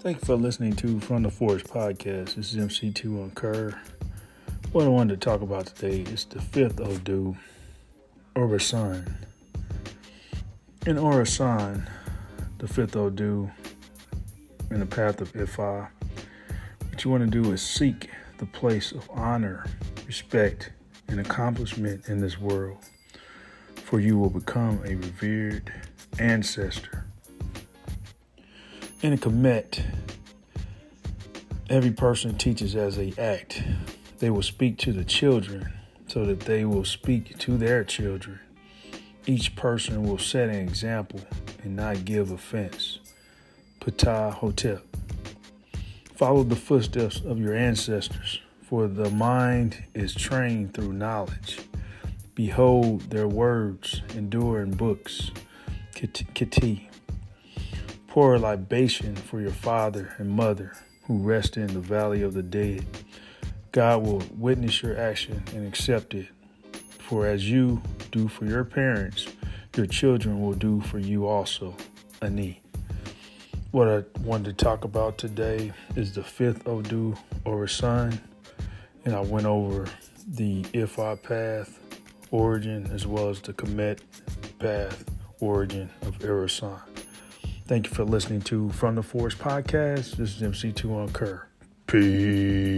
Thank you for listening to From the Forest podcast. This is MC2 on Kerr. What I wanted to talk about today is the fifth Odu, Irosun. In Irosun, the fifth Odu, in the path of Ifa, what you want to do is seek the place of honor, respect, and accomplishment in this world, for you will become a revered ancestor. In a Kemet, every person teaches as they act. They will speak to the children so that they will speak to their children. Each person will set an example and not give offense. Ptah Hotep. Follow the footsteps of your ancestors, for the mind is trained through knowledge. Behold, their words endure in books. Kiti. Pour a libation for your father and mother who rest in the valley of the dead. God will witness your action and accept it. For as you do for your parents, your children will do for you also. Ani. What I wanted to talk about today is the fifth Odu Irosun. and I went over the Ifa path origin as well as the Kemet path origin of Irosun. Thank you for listening to From the Forest podcast. This is MC2 on Kerr. Peace.